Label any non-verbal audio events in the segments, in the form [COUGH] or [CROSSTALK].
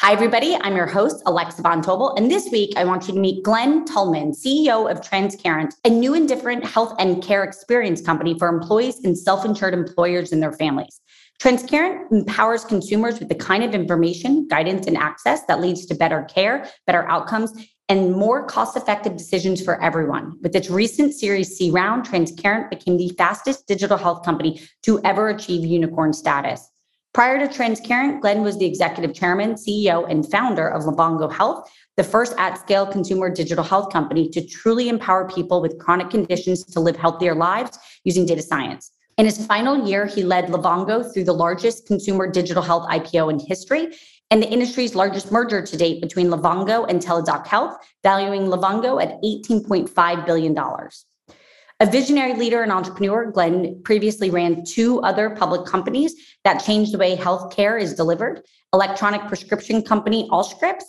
Hi, everybody. I'm your host, Alexa Von Tobel. And this week, I want you to meet Glenn Tullman, CEO of Transcarent, a new and different health and care experience company for employees and self insured employers and their families. Transcarent empowers consumers with the kind of information, guidance, and access that leads to better care, better outcomes, and more cost effective decisions for everyone. With its recent Series C round, Transcarent became the fastest digital health company to ever achieve unicorn status. Prior to Transcarent, Glenn was the executive chairman, CEO, and founder of Livongo Health, the first at scale consumer digital health company to truly empower people with chronic conditions to live healthier lives using data science. In his final year, he led Livongo through the largest consumer digital health IPO in history and the industry's largest merger to date between Livongo and Teladoc Health, valuing Livongo at $18.5 billion. A visionary leader and entrepreneur, Glenn previously ran two other public companies that changed the way healthcare is delivered electronic prescription company Allscripts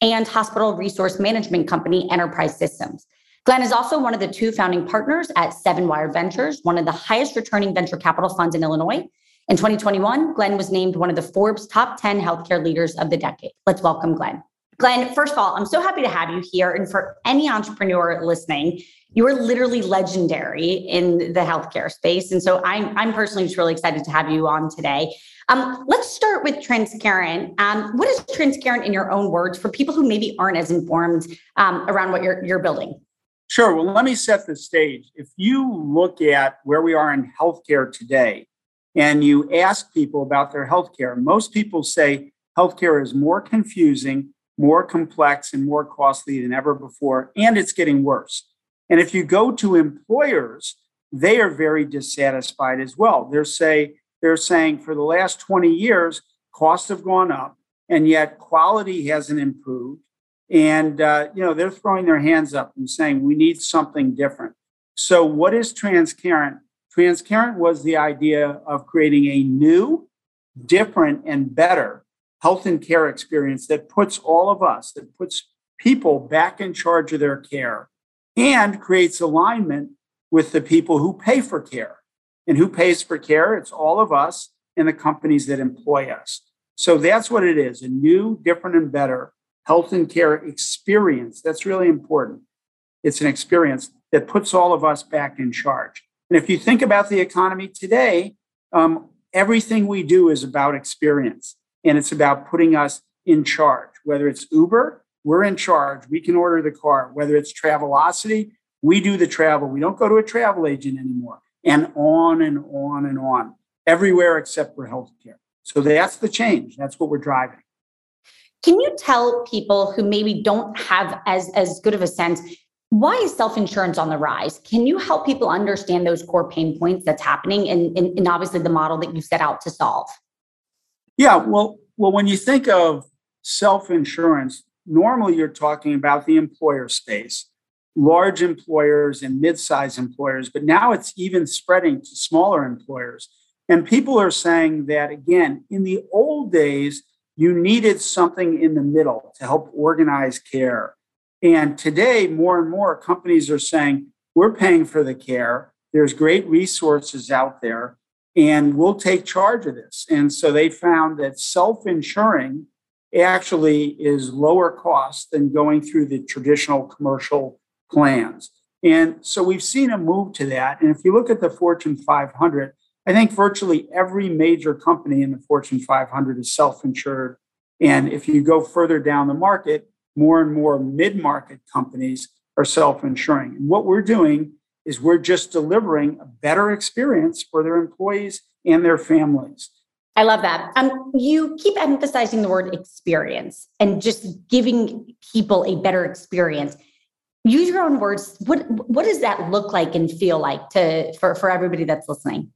and hospital resource management company Enterprise Systems. Glenn is also one of the two founding partners at Seven Wire Ventures, one of the highest returning venture capital funds in Illinois. In 2021, Glenn was named one of the Forbes top 10 healthcare leaders of the decade. Let's welcome Glenn. Glenn, first of all, I'm so happy to have you here. And for any entrepreneur listening, you are literally legendary in the healthcare space. And so I'm, I'm personally just really excited to have you on today. Um, let's start with Transcarent. Um, what is Transcarent in your own words for people who maybe aren't as informed um, around what you're, you're building? Sure. Well, let me set the stage. If you look at where we are in healthcare today and you ask people about their healthcare, most people say healthcare is more confusing, more complex, and more costly than ever before, and it's getting worse. And if you go to employers, they are very dissatisfied as well. They're say they're saying for the last 20 years, costs have gone up, and yet quality hasn't improved. And uh, you know they're throwing their hands up and saying we need something different. So what is Transcarent? Transcarent was the idea of creating a new, different, and better health and care experience that puts all of us, that puts people back in charge of their care and creates alignment with the people who pay for care. And who pays for care? It's all of us and the companies that employ us. So that's what it is a new, different, and better health and care experience. That's really important. It's an experience that puts all of us back in charge. And if you think about the economy today, um, everything we do is about experience and it's about putting us in charge, whether it's Uber we're in charge. We can order the car, whether it's Travelocity, we do the travel. We don't go to a travel agent anymore. And on and on and on, everywhere except for healthcare. So that's the change. That's what we're driving. Can you tell people who maybe don't have as, as good of a sense why is self-insurance on the rise can you help people understand those core pain points that's happening and, and, and, obviously the model that you set out to solve yeah well well when you think of self-insurance normally you're talking about the employer space, large employers and mid-sized employers, but now it's even spreading to smaller employers. And people are saying that again, in the old days, you needed something in the middle to help organize care. And today, more and more companies are saying, we're paying for the care. There's great resources out there, and we'll take charge of this. And so they found that self insuring actually is lower cost than going through the traditional commercial plans. And so we've seen a move to that. And if you look at the Fortune 500, I think virtually every major company in the Fortune 500 is self insured. And if you go further down the market, more and more mid market companies are self insuring. And what we're doing is we're just delivering a better experience for their employees and their families. I love that. Um, you keep emphasizing the word experience and just giving people a better experience. Use your own words. What what does that look like and feel like to for, for everybody that's listening?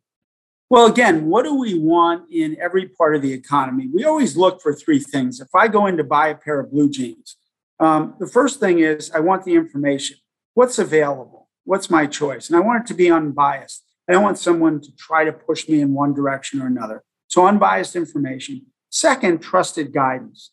Well, again, what do we want in every part of the economy? We always look for three things. If I go in to buy a pair of blue jeans, um, the first thing is I want the information. What's available? What's my choice? And I want it to be unbiased. I don't want someone to try to push me in one direction or another. So, unbiased information. Second, trusted guidance.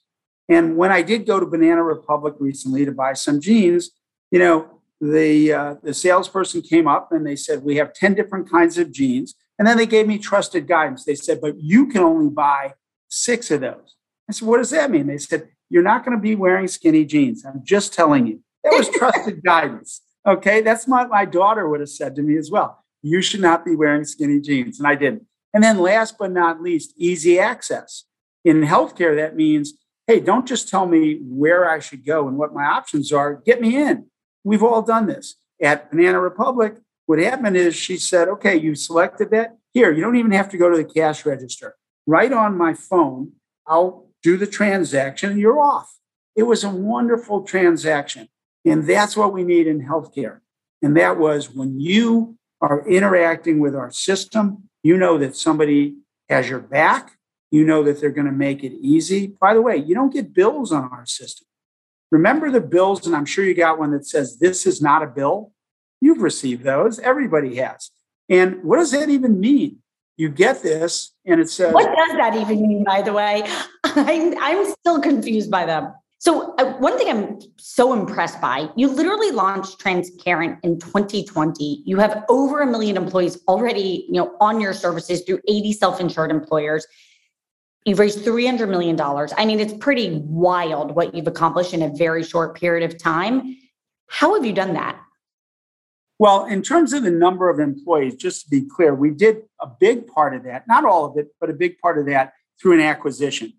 And when I did go to Banana Republic recently to buy some jeans, you know, the uh, the salesperson came up and they said we have 10 different kinds of jeans and then they gave me trusted guidance they said but you can only buy six of those i said what does that mean they said you're not going to be wearing skinny jeans i'm just telling you that was trusted [LAUGHS] guidance okay that's what my daughter would have said to me as well you should not be wearing skinny jeans and i didn't and then last but not least, easy access. In healthcare, that means, hey, don't just tell me where I should go and what my options are. Get me in. We've all done this. At Banana Republic, what happened is she said, okay, you selected that. Here, you don't even have to go to the cash register. Right on my phone, I'll do the transaction and you're off. It was a wonderful transaction. And that's what we need in healthcare. And that was when you are interacting with our system, you know that somebody has your back. You know that they're going to make it easy. By the way, you don't get bills on our system. Remember the bills, and I'm sure you got one that says, This is not a bill. You've received those, everybody has. And what does that even mean? You get this, and it says, What does that even mean, by the way? [LAUGHS] I'm, I'm still confused by them. So uh, one thing I'm so impressed by, you literally launched Transcarent in 2020. You have over a million employees already, you know, on your services through 80 self-insured employers. You've raised $300 million. I mean, it's pretty wild what you've accomplished in a very short period of time. How have you done that? Well, in terms of the number of employees, just to be clear, we did a big part of that, not all of it, but a big part of that through an acquisition.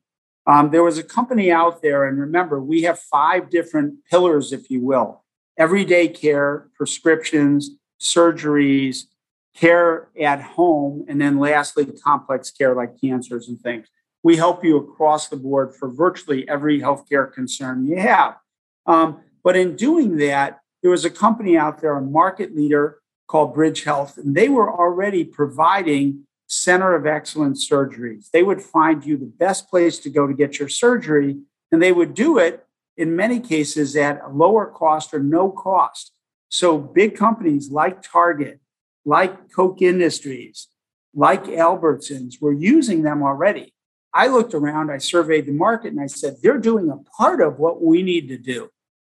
Um, there was a company out there, and remember, we have five different pillars, if you will everyday care, prescriptions, surgeries, care at home, and then lastly, complex care like cancers and things. We help you across the board for virtually every healthcare concern you have. Um, but in doing that, there was a company out there, a market leader called Bridge Health, and they were already providing center of excellence surgeries. They would find you the best place to go to get your surgery, and they would do it in many cases at a lower cost or no cost. So big companies like Target, like Koch Industries, like Albertsons were using them already. I looked around, I surveyed the market, and I said, they're doing a part of what we need to do.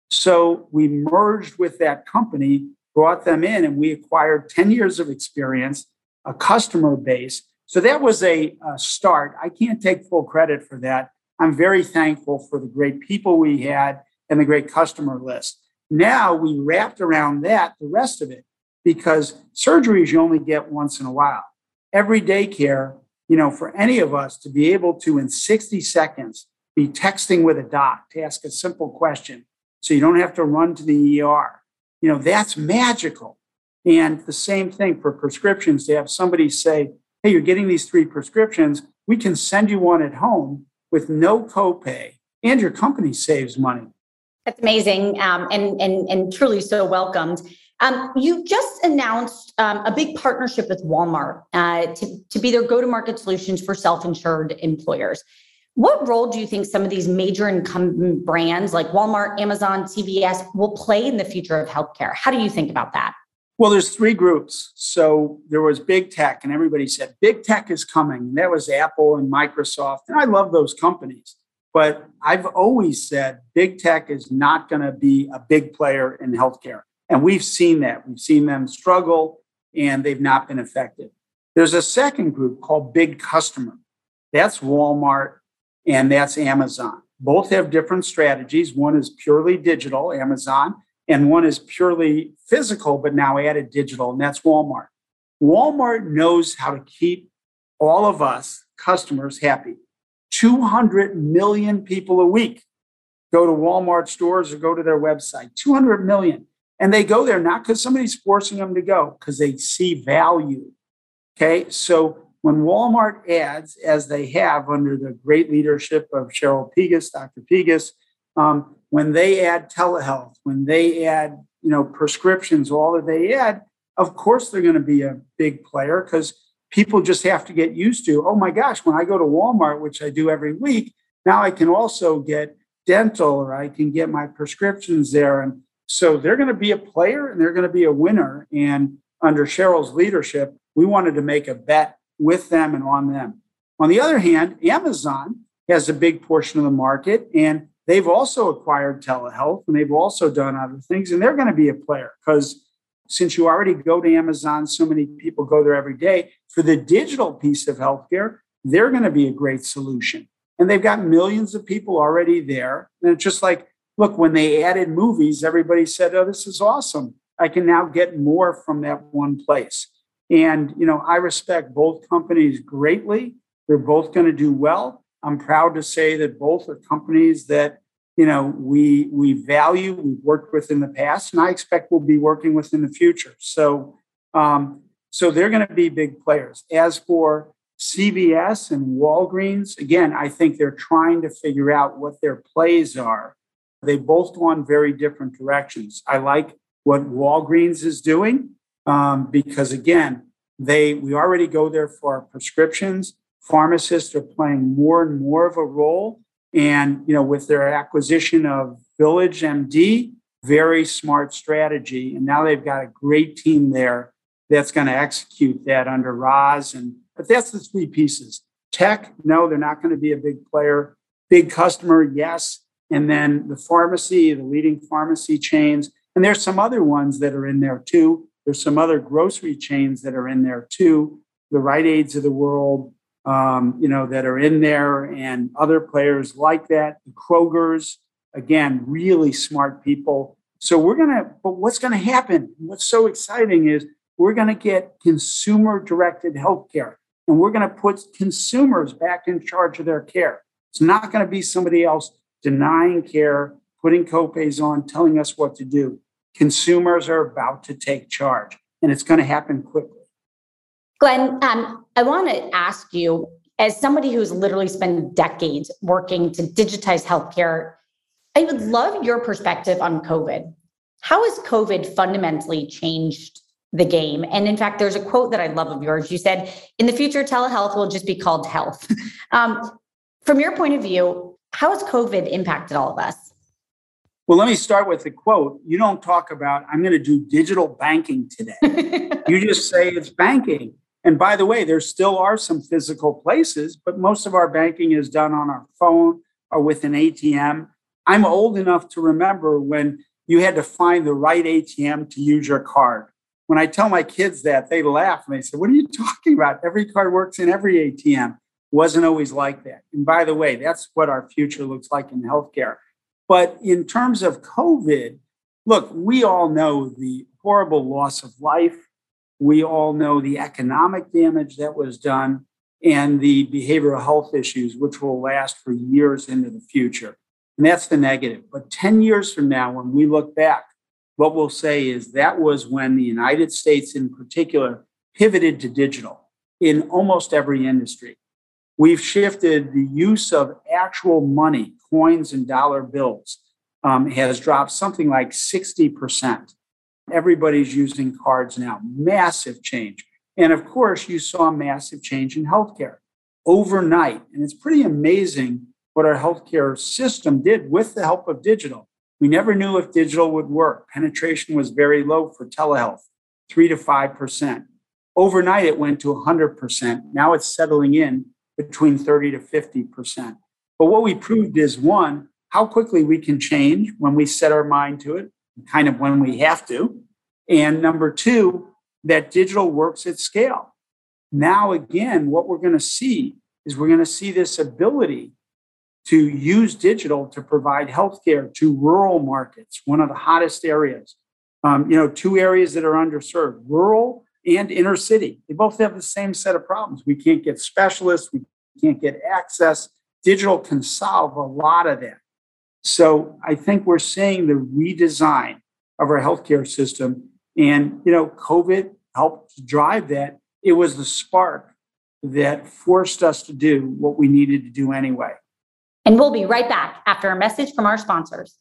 So we merged with that company, brought them in, and we acquired 10 years of experience a customer base. So that was a, a start. I can't take full credit for that. I'm very thankful for the great people we had and the great customer list. Now we wrapped around that the rest of it because surgeries you only get once in a while. Everyday care, you know, for any of us to be able to in 60 seconds be texting with a doc to ask a simple question so you don't have to run to the ER. You know, that's magical. And the same thing for prescriptions to have somebody say, hey, you're getting these three prescriptions. We can send you one at home with no copay, and your company saves money. That's amazing um, and, and, and truly so welcomed. Um, you just announced um, a big partnership with Walmart uh, to, to be their go to market solutions for self insured employers. What role do you think some of these major incumbent brands like Walmart, Amazon, CVS will play in the future of healthcare? How do you think about that? Well, there's three groups. So there was big tech, and everybody said big tech is coming. And that was Apple and Microsoft. And I love those companies. But I've always said big tech is not going to be a big player in healthcare. And we've seen that. We've seen them struggle and they've not been effective. There's a second group called big customer. That's Walmart and that's Amazon. Both have different strategies. One is purely digital, Amazon, and one is purely physical, but now added digital, and that's Walmart. Walmart knows how to keep all of us customers happy. 200 million people a week go to Walmart stores or go to their website. 200 million. And they go there not because somebody's forcing them to go, because they see value. Okay. So when Walmart adds, as they have under the great leadership of Cheryl Pegus, Dr. Pegus, um, when they add telehealth, when they add, you know, prescriptions, all that they add, of course they're going to be a big player because people just have to get used to, oh my gosh, when I go to Walmart, which I do every week, now I can also get dental or I can get my prescriptions there. And so they're going to be a player and they're going to be a winner. And under Cheryl's leadership, we wanted to make a bet with them and on them. On the other hand, Amazon has a big portion of the market and they've also acquired telehealth and they've also done other things and they're going to be a player because since you already go to Amazon, so many people go there every day. For the digital piece of healthcare, they're going to be a great solution. And they've got millions of people already there. And it's just like, look, when they added movies, everybody said, oh, this is awesome. I can now get more from that one place. And, you know, I respect both companies greatly. They're both going to do well. I'm proud to say that both are companies that you know we we value we've worked with in the past and i expect we'll be working with in the future. So um, so they're going to be big players. As for cvs and walgreens again i think they're trying to figure out what their plays are. They both gone very different directions. I like what walgreens is doing um, because again they we already go there for our prescriptions pharmacists are playing more and more of a role and you know, with their acquisition of Village MD, very smart strategy. And now they've got a great team there that's going to execute that under Roz. And but that's the three pieces. Tech, no, they're not going to be a big player. Big customer, yes. And then the pharmacy, the leading pharmacy chains. And there's some other ones that are in there too. There's some other grocery chains that are in there too. The Rite Aids of the world, um, you know, that are in there and other players like that. The Kroger's, again, really smart people. So we're going to, but what's going to happen? What's so exciting is we're going to get consumer directed healthcare and we're going to put consumers back in charge of their care. It's not going to be somebody else denying care, putting copays on, telling us what to do. Consumers are about to take charge and it's going to happen quickly. Glenn, um, I want to ask you, as somebody who's literally spent decades working to digitize healthcare, I would love your perspective on COVID. How has COVID fundamentally changed the game? And in fact, there's a quote that I love of yours. You said, in the future, telehealth will just be called health. [LAUGHS] um, from your point of view, how has COVID impacted all of us? Well, let me start with the quote. You don't talk about, I'm going to do digital banking today. [LAUGHS] you just say it's banking. And by the way, there still are some physical places, but most of our banking is done on our phone or with an ATM. I'm old enough to remember when you had to find the right ATM to use your card. When I tell my kids that, they laugh and they say, What are you talking about? Every card works in every ATM. Wasn't always like that. And by the way, that's what our future looks like in healthcare. But in terms of COVID, look, we all know the horrible loss of life, we all know the economic damage that was done and the behavioral health issues, which will last for years into the future. And that's the negative. But 10 years from now, when we look back, what we'll say is that was when the United States, in particular, pivoted to digital in almost every industry. We've shifted the use of actual money, coins and dollar bills, um, has dropped something like 60%. Everybody's using cards now. Massive change. And of course, you saw massive change in healthcare overnight. And it's pretty amazing what our healthcare system did with the help of digital. We never knew if digital would work. Penetration was very low for telehealth, three to 5%. Overnight, it went to 100%. Now it's settling in between 30 to 50%. But what we proved is one, how quickly we can change when we set our mind to it kind of when we have to. And number two, that digital works at scale. Now, again, what we're going to see is we're going to see this ability to use digital to provide healthcare to rural markets, one of the hottest areas. Um, you know, two areas that are underserved, rural and inner city. They both have the same set of problems. We can't get specialists, we can't get access. Digital can solve a lot of that. So I think we're seeing the redesign of our healthcare system. And, you know, COVID helped drive that. It was the spark that forced us to do what we needed to do anyway. And we'll be right back after a message from our sponsors.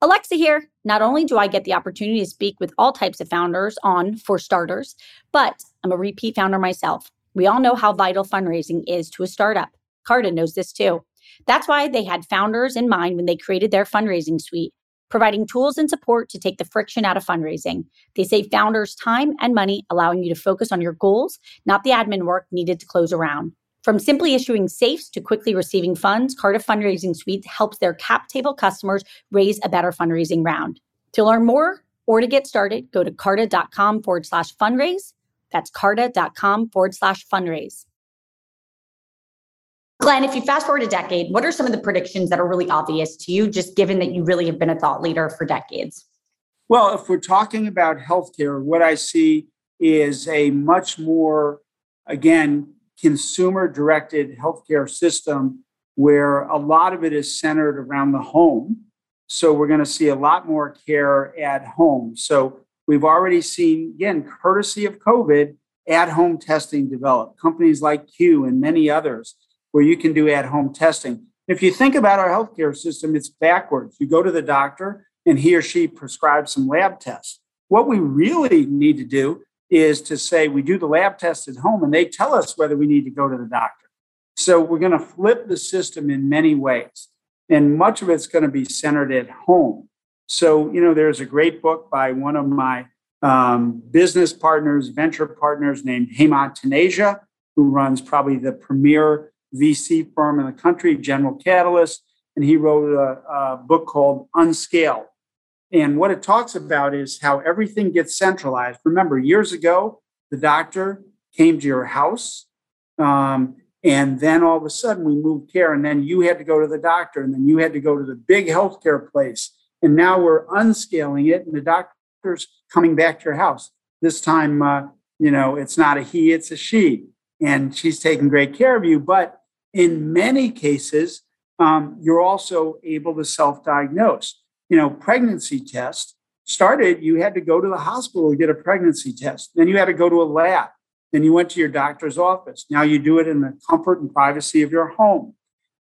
Alexa here. Not only do I get the opportunity to speak with all types of founders on For Starters, but I'm a repeat founder myself. We all know how vital fundraising is to a startup. Carta knows this too. That's why they had founders in mind when they created their fundraising suite, providing tools and support to take the friction out of fundraising. They save founders time and money, allowing you to focus on your goals, not the admin work needed to close a round. From simply issuing safes to quickly receiving funds, Carta Fundraising Suite helps their cap table customers raise a better fundraising round. To learn more or to get started, go to carta.com forward slash fundraise. That's carta.com forward slash fundraise. Glenn, if you fast forward a decade, what are some of the predictions that are really obvious to you, just given that you really have been a thought leader for decades? Well, if we're talking about healthcare, what I see is a much more, again, consumer directed healthcare system where a lot of it is centered around the home. So we're going to see a lot more care at home. So we've already seen, again, courtesy of COVID, at home testing develop. Companies like Cue and many others where you can do at home testing. If you think about our healthcare system, it's backwards. You go to the doctor and he or she prescribes some lab tests. What we really need to do is to say we do the lab test at home and they tell us whether we need to go to the doctor. So we're going to flip the system in many ways. And much of it's going to be centered at home. So, you know, there's a great book by one of my um, business partners, venture partners named Hemant Taneja, who runs probably the premier VC firm in the country, General Catalyst. And he wrote a, a book called Unscale and what it talks about is how everything gets centralized. Remember, years ago, the doctor came to your house. Um, and then all of a sudden, we moved care. And then you had to go to the doctor. And then you had to go to the big healthcare place. And now we're unscaling it. And the doctor's coming back to your house. This time, uh, you know, it's not a he, it's a she. And she's taking great care of you. But in many cases, um, you're also able to self diagnose you know, pregnancy test started, you had to go to the hospital to get a pregnancy test. Then you had to go to a lab. Then you went to your doctor's office. Now you do it in the comfort and privacy of your home.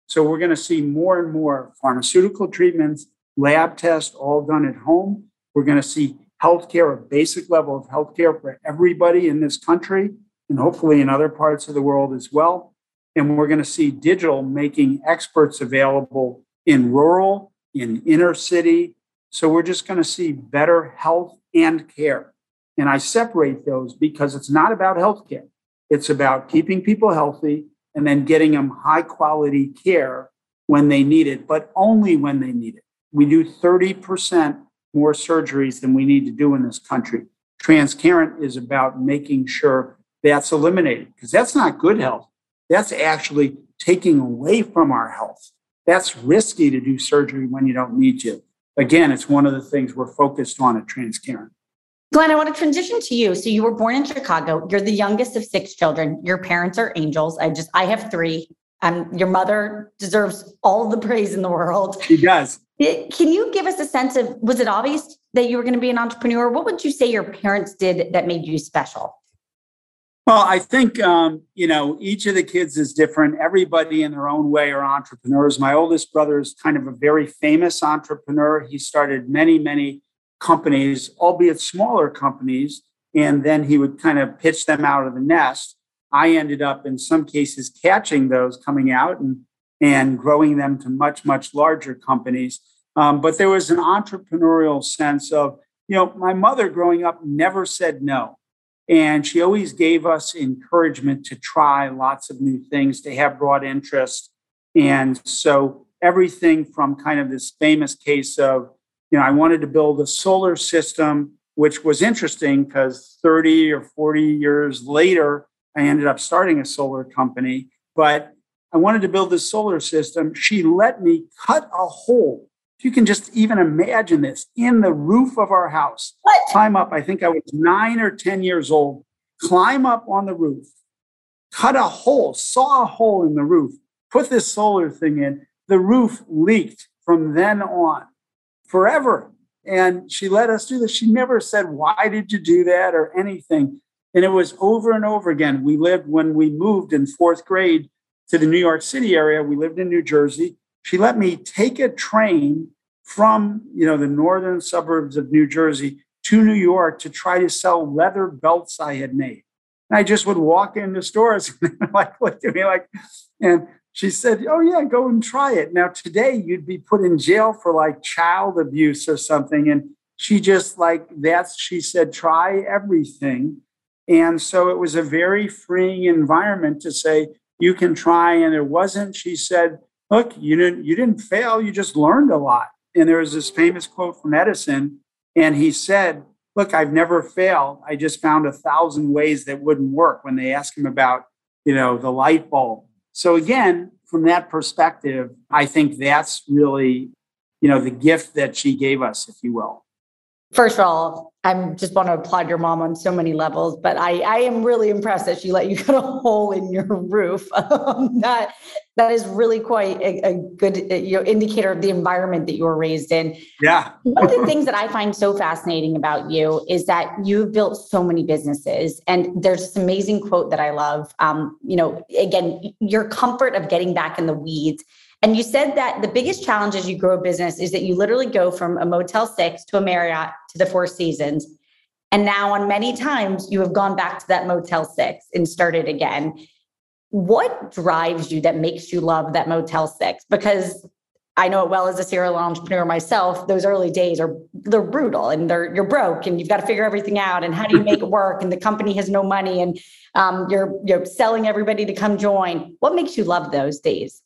So we're going to see more and more pharmaceutical treatments, lab tests, all done at home. We're going to see healthcare, a basic level of healthcare for everybody in this country and hopefully in other parts of the world as well. And we're going to see digital making experts available in rural in inner city. So we're just going to see better health and care. And I separate those because it's not about healthcare. It's about keeping people healthy and then getting them high quality care when they need it, but only when they need it. We do 30% more surgeries than we need to do in this country. Transcarent is about making sure that's eliminated because that's not good health. That's actually taking away from our health that's risky to do surgery when you don't need to. Again, it's one of the things we're focused on at Transcarent. Glenn, I want to transition to you. So you were born in Chicago. You're the youngest of six children. Your parents are angels. I just I have three. Um, your mother deserves all the praise in the world. She does. Can you give us a sense of was it obvious that you were going to be an entrepreneur? What would you say your parents did that made you special? Well, I think um, you know each of the kids is different. Everybody in their own way are entrepreneurs. My oldest brother is kind of a very famous entrepreneur. He started many, many companies, albeit smaller companies, and then he would kind of pitch them out of the nest. I ended up, in some cases, catching those coming out and and growing them to much, much larger companies. Um, but there was an entrepreneurial sense of, you know, my mother growing up never said no and she always gave us encouragement to try lots of new things, to have broad interest. And so everything from kind of this famous case of, you know, I wanted to build a solar system, which was interesting because 30 or 40 years later, I ended up starting a solar company. But I wanted to build this solar system. She let me cut a hole you can just even imagine this in the roof of our house, what? climb up. I think I was nine or 10 years old, climb up on the roof, cut a hole, saw a hole in the roof, put this solar thing in, the roof leaked from then on forever. And she let us do this. She never said, Why did you do that or anything? And it was over and over again. We lived when we moved in fourth grade to the New York City area. We lived in New Jersey. She let me take a train from you know the northern suburbs of New Jersey to New York to try to sell leather belts I had made. And I just would walk into stores [LAUGHS] and like looked at me like, and she said, Oh, yeah, go and try it. Now, today you'd be put in jail for like child abuse or something. And she just like, that's, she said, try everything. And so it was a very freeing environment to say, you can try. And it wasn't, she said, look, you didn't, you didn't fail, you just learned a lot. And there was this famous quote from Edison, and he said, Look, I've never failed. I just found a thousand ways that wouldn't work when they asked him about, you know, the light bulb so again, from that perspective, I think that's really, you know, the gift that she gave us, if you will. First of all, I just want to applaud your mom on so many levels, but I, I am really impressed that she let you [LAUGHS] cut a hole in your roof. Um, that that is really quite a, a good you know, indicator of the environment that you were raised in. Yeah. One of the things that I find so fascinating about you is that you've built so many businesses, and there's this amazing quote that I love. Um, you know, again, your comfort of getting back in the weeds and you said that the biggest challenge as you grow a business is that you literally go from a Motel 6 to a Marriott to the Four Seasons. And now, on many times, you have gone back to that Motel 6 and started again. What drives you that makes you love that Motel 6? Because I know it well as a serial entrepreneur myself. Those early days are they're brutal, and they're you're broke, and you've got to figure everything out. And how do you make it work? And the company has no money, and um, you're you're selling everybody to come join. What makes you love those days?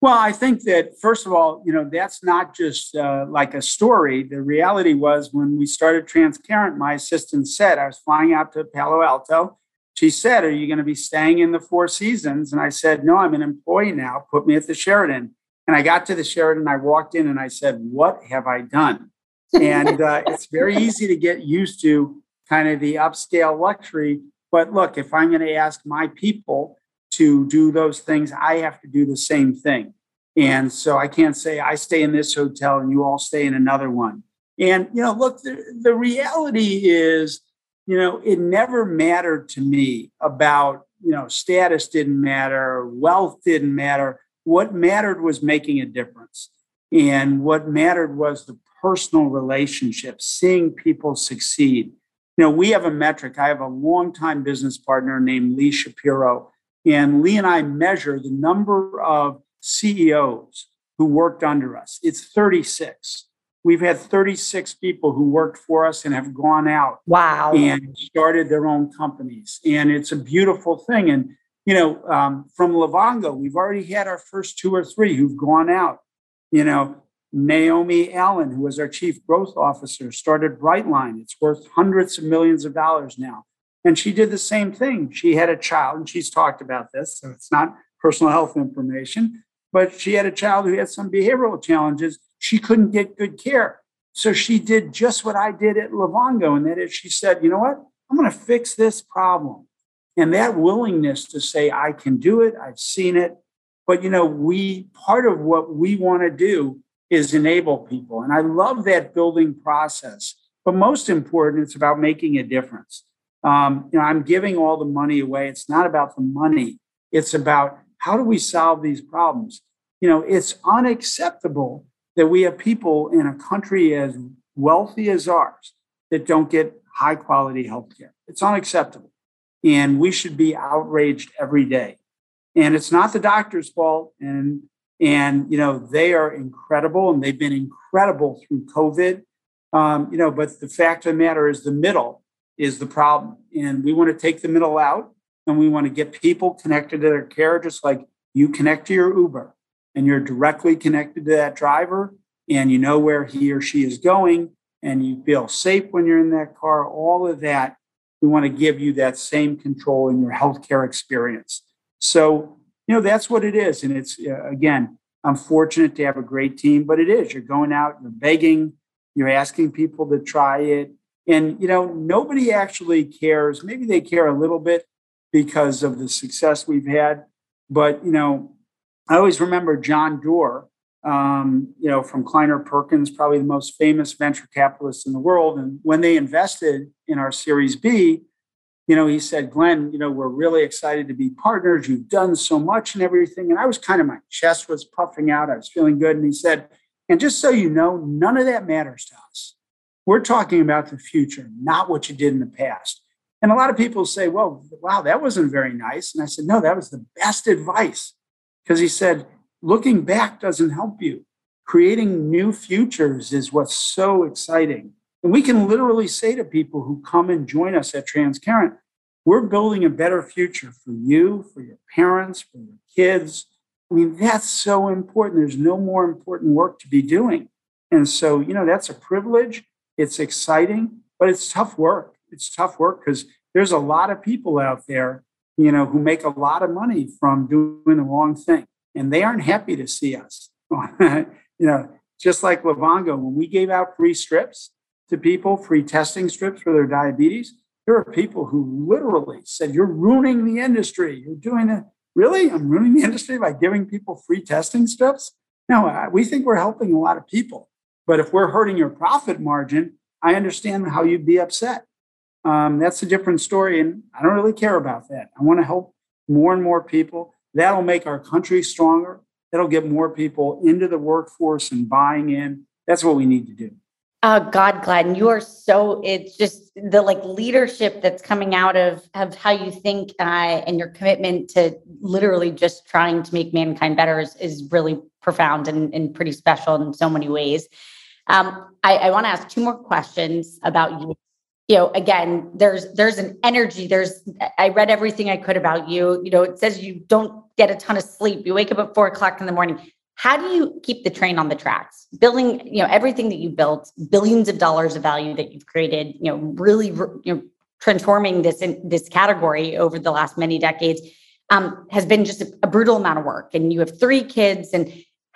Well, I think that first of all, you know, that's not just uh, like a story. The reality was when we started Transcarent, my assistant said I was flying out to Palo Alto. She said, "Are you going to be staying in the Four Seasons?" And I said, "No, I'm an employee now. Put me at the Sheraton." And I got to the Sheraton. I walked in and I said, "What have I done?" And uh, it's very easy to get used to kind of the upscale luxury. But look, if I'm going to ask my people to do those things, I have to do the same thing. And so I can't say I stay in this hotel and you all stay in another one. And, you know, look, the, the reality is, you know, it never mattered to me about, you know, status didn't matter, wealth didn't matter. What mattered was making a difference. And what mattered was the personal relationship, seeing people succeed. You know, we have a metric. I have a longtime business partner named Lee Shapiro and Lee and I measure the number of CEOs who worked under us. It's 36. We've had 36 people who worked for us and have gone out. Wow. And started their own companies. And it's a beautiful thing. And, you know, um, from Livongo, we've already had our first two or three who've gone out. You know, Naomi Allen, who was our chief growth officer, started Brightline. It's worth hundreds of millions of dollars now. And she did the same thing. She had a child, and she's talked about this, so it's not personal health information, but she had a child who had some behavioral challenges. She couldn't get good care. So she did just what I did at Livongo, and that is she said, you know what? I'm going to fix this problem. And that willingness to say, I can do it, I've seen it. But, you know, we, part of what we want to do is enable people. And I love that building process. But most important, it's about making a difference um, you know, I'm giving all the money away. It's not about the money. It's about how do we solve these problems? You know, it's unacceptable that we have people in a country as wealthy as ours that don't get high quality health care. It's unacceptable. And we should be outraged every day. And it's not the doctor's fault. And and you know, they are incredible and they've been incredible through COVID. Um, you know, but the fact of the matter is the middle is the problem. And we want to take the middle out and we want to get people connected to their care, just like you connect to your Uber and you're directly connected to that driver and you know where he or she is going and you feel safe when you're in that car, all of that. We want to give you that same control in your healthcare experience. So, you know, that's what it is. And it's, uh, again, I'm fortunate to have a great team, but it is. You're going out, you're begging, you're asking people to try it. And, you know, nobody actually cares. Maybe they care a little bit because of the success we've had. But, you know, I always remember John Doerr, um, you know, from Kleiner Perkins, probably the most famous venture capitalist in the world. And when they invested in our Series B, you know, he said, Glenn, you know, we're really excited to be partners. You've done so much and everything. And I was kind of, my chest was puffing out. I was feeling good. And he said, and just so you know, none of that matters to us. We're talking about the future, not what you did in the past. And a lot of people say, well, wow, that wasn't very nice. And I said, no, that was the best advice. Because he said, looking back doesn't help you. Creating new futures is what's so exciting. And we can literally say to people who come and join us at Transcarent, we're building a better future for you, for your parents, for your kids. I mean, that's so important. There's no more important work to be doing. And so, you know, that's a privilege. It's exciting, but it's tough work. It's tough work because there's a lot of people out there, you know, who make a lot of money from doing the wrong thing and they aren't happy to see us. [LAUGHS] you know, just like Livongo, when we gave out free strips to people, free testing strips for their diabetes, there are people who literally said, You're ruining the industry. You're doing it. Really? I'm ruining the industry by giving people free testing strips? No, uh, we think we're helping a lot of people. But if we're hurting your profit margin, I understand how you'd be upset. Um, that's a different story. And I don't really care about that. I want to help more and more people. That'll make our country stronger. That'll get more people into the workforce and buying in. That's what we need to do. Oh God, Glenn, you are so. It's just the like leadership that's coming out of of how you think uh, and your commitment to literally just trying to make mankind better is, is really profound and, and pretty special in so many ways. Um, I, I want to ask two more questions about you. You know again there's there's an energy there's i read everything i could about you. You know it says you don't get a ton of sleep. You wake up at four o'clock in the morning. How do you keep the train on the tracks? Building you know everything that you built billions of dollars of value that you've created you know really you know transforming this in this category over the last many decades um, has been just a, a brutal amount of work. And you have three kids and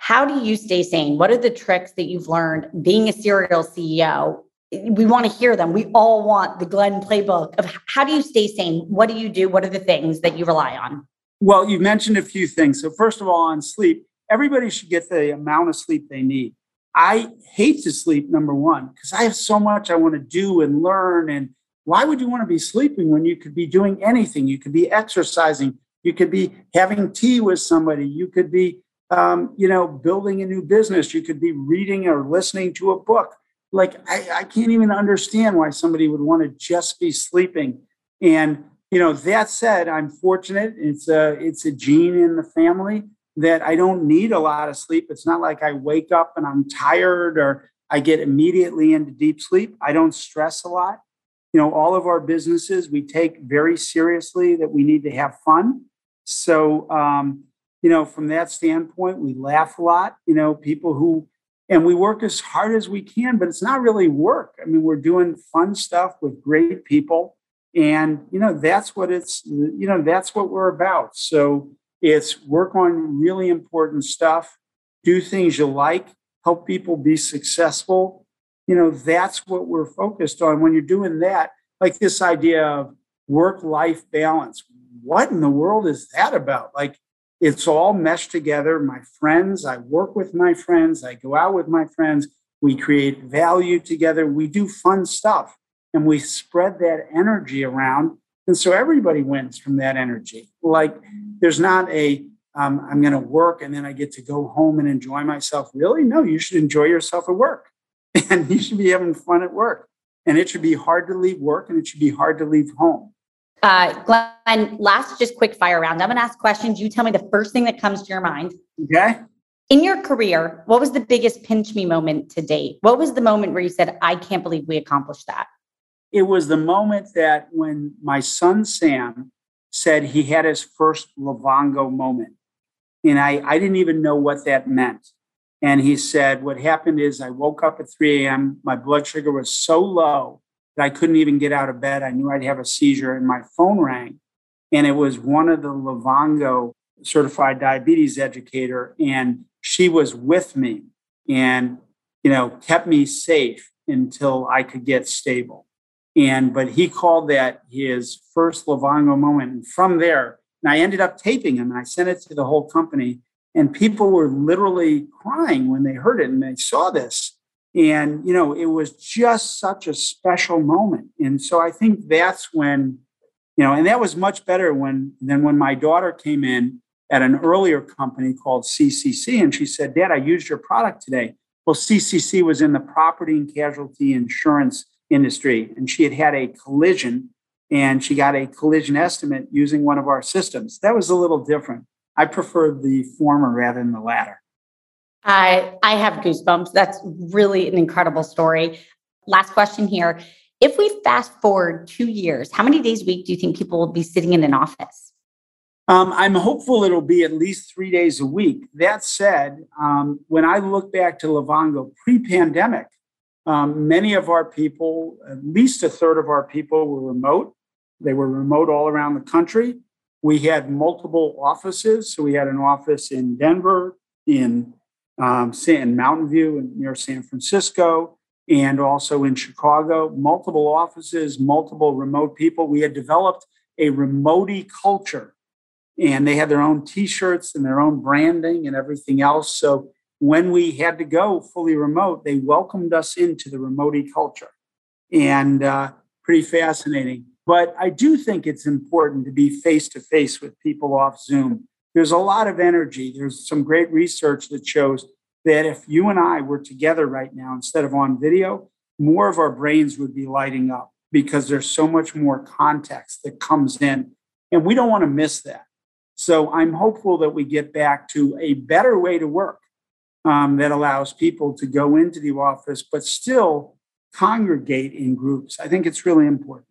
how do you stay sane what are the tricks that you've learned being a serial ceo we want to hear them. We all want the Glenn playbook of how do you stay sane? What do you do? What are the things that you rely on? Well, you mentioned a few things. So, first of all, on sleep, everybody should get the amount of sleep they need. I hate to sleep, number one, because I have so much I want to do and learn. And why would you want to be sleeping when you could be doing anything? You could be exercising, you could be having tea with somebody, you could be, um, you know, building a new business, you could be reading or listening to a book like I, I can't even understand why somebody would want to just be sleeping. And you know, that said, I'm fortunate. It's a it's a gene in the family that I don't need a lot of sleep. It's not like I wake up and I'm tired or I get immediately into deep sleep. I don't stress a lot. You know, all of our businesses we take very seriously that we need to have fun. So, um, you know, from that standpoint, we laugh a lot. You know, people who and we work as hard as we can, but it's not really work. I mean, we're doing fun stuff with great people. And, you know, that's what it's, you know, that's what we're about. So it's work on really important stuff, do things you like, help people be successful. You know, that's what we're focused on. When you're doing that, like this idea of work life balance, what in the world is that about? Like, it's all meshed together. My friends, I work with my friends, I go out with my friends, we create value together, we do fun stuff, and we spread that energy around. And so everybody wins from that energy. Like there's not a, um, I'm going to work and then I get to go home and enjoy myself. Really? No, you should enjoy yourself at work [LAUGHS] and you should be having fun at work. And it should be hard to leave work and it should be hard to leave home. Uh, Glenn, last just quick fire round. I'm going to ask questions. You tell me the first thing that comes to your mind. Okay. In your career, what was the biggest pinch me moment to date? What was the moment where you said, I can't believe we accomplished that? It was the moment that when my son Sam said he had his first Livongo moment. And I, I didn't even know what that meant. And he said, What happened is I woke up at 3 a.m., my blood sugar was so low that I couldn't even get out of bed. I knew I'd have a seizure, and my phone rang. And it was one of the Livongo certified diabetes educator, and she was with me and you know kept me safe until I could get stable. And but he called that his first Livongo moment. And from there, and I ended up taping him and I sent it to the whole company. And people were literally crying when they heard it and they saw this. And, you know, it was just such a special moment. And so I think that's when, you know, and that was much better when than when my daughter came in at an earlier company called CCC and she said, Dad, I used your product today. Well, CCC was in the property and casualty insurance industry, and she had had a collision and she got a collision estimate using one of our systems. That was a little different. I preferred the former rather than the latter. I I have goosebumps. That's really an incredible story. Last question here. If we fast forward two years, how many days a week do you think people will be sitting in an office? Um, I'm hopeful it'll be at least three days a week. That said, um, when I look back to Livongo pre pandemic, um, many of our people, at least a third of our people, were remote. They were remote all around the country. We had multiple offices. So we had an office in Denver, in um, in Mountain View, near San Francisco, and also in Chicago. Multiple offices, multiple remote people. We had developed a remote culture and they had their own t-shirts and their own branding and everything else so when we had to go fully remote they welcomed us into the remote culture and uh, pretty fascinating but i do think it's important to be face to face with people off zoom there's a lot of energy there's some great research that shows that if you and i were together right now instead of on video more of our brains would be lighting up because there's so much more context that comes in and we don't want to miss that so I'm hopeful that we get back to a better way to work um, that allows people to go into the office, but still congregate in groups. I think it's really important.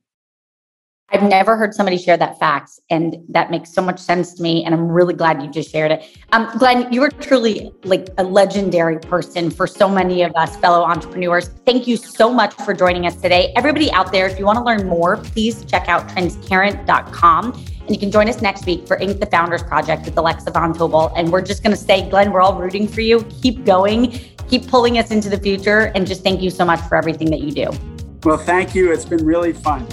I've never heard somebody share that fact, and that makes so much sense to me. And I'm really glad you just shared it. Um, Glenn, you are truly like a legendary person for so many of us fellow entrepreneurs. Thank you so much for joining us today. Everybody out there, if you want to learn more, please check out transcarent.com. And you can join us next week for Inc. the Founders Project with Alexa Von Tobel. And we're just going to say, Glenn, we're all rooting for you. Keep going, keep pulling us into the future. And just thank you so much for everything that you do. Well, thank you. It's been really fun.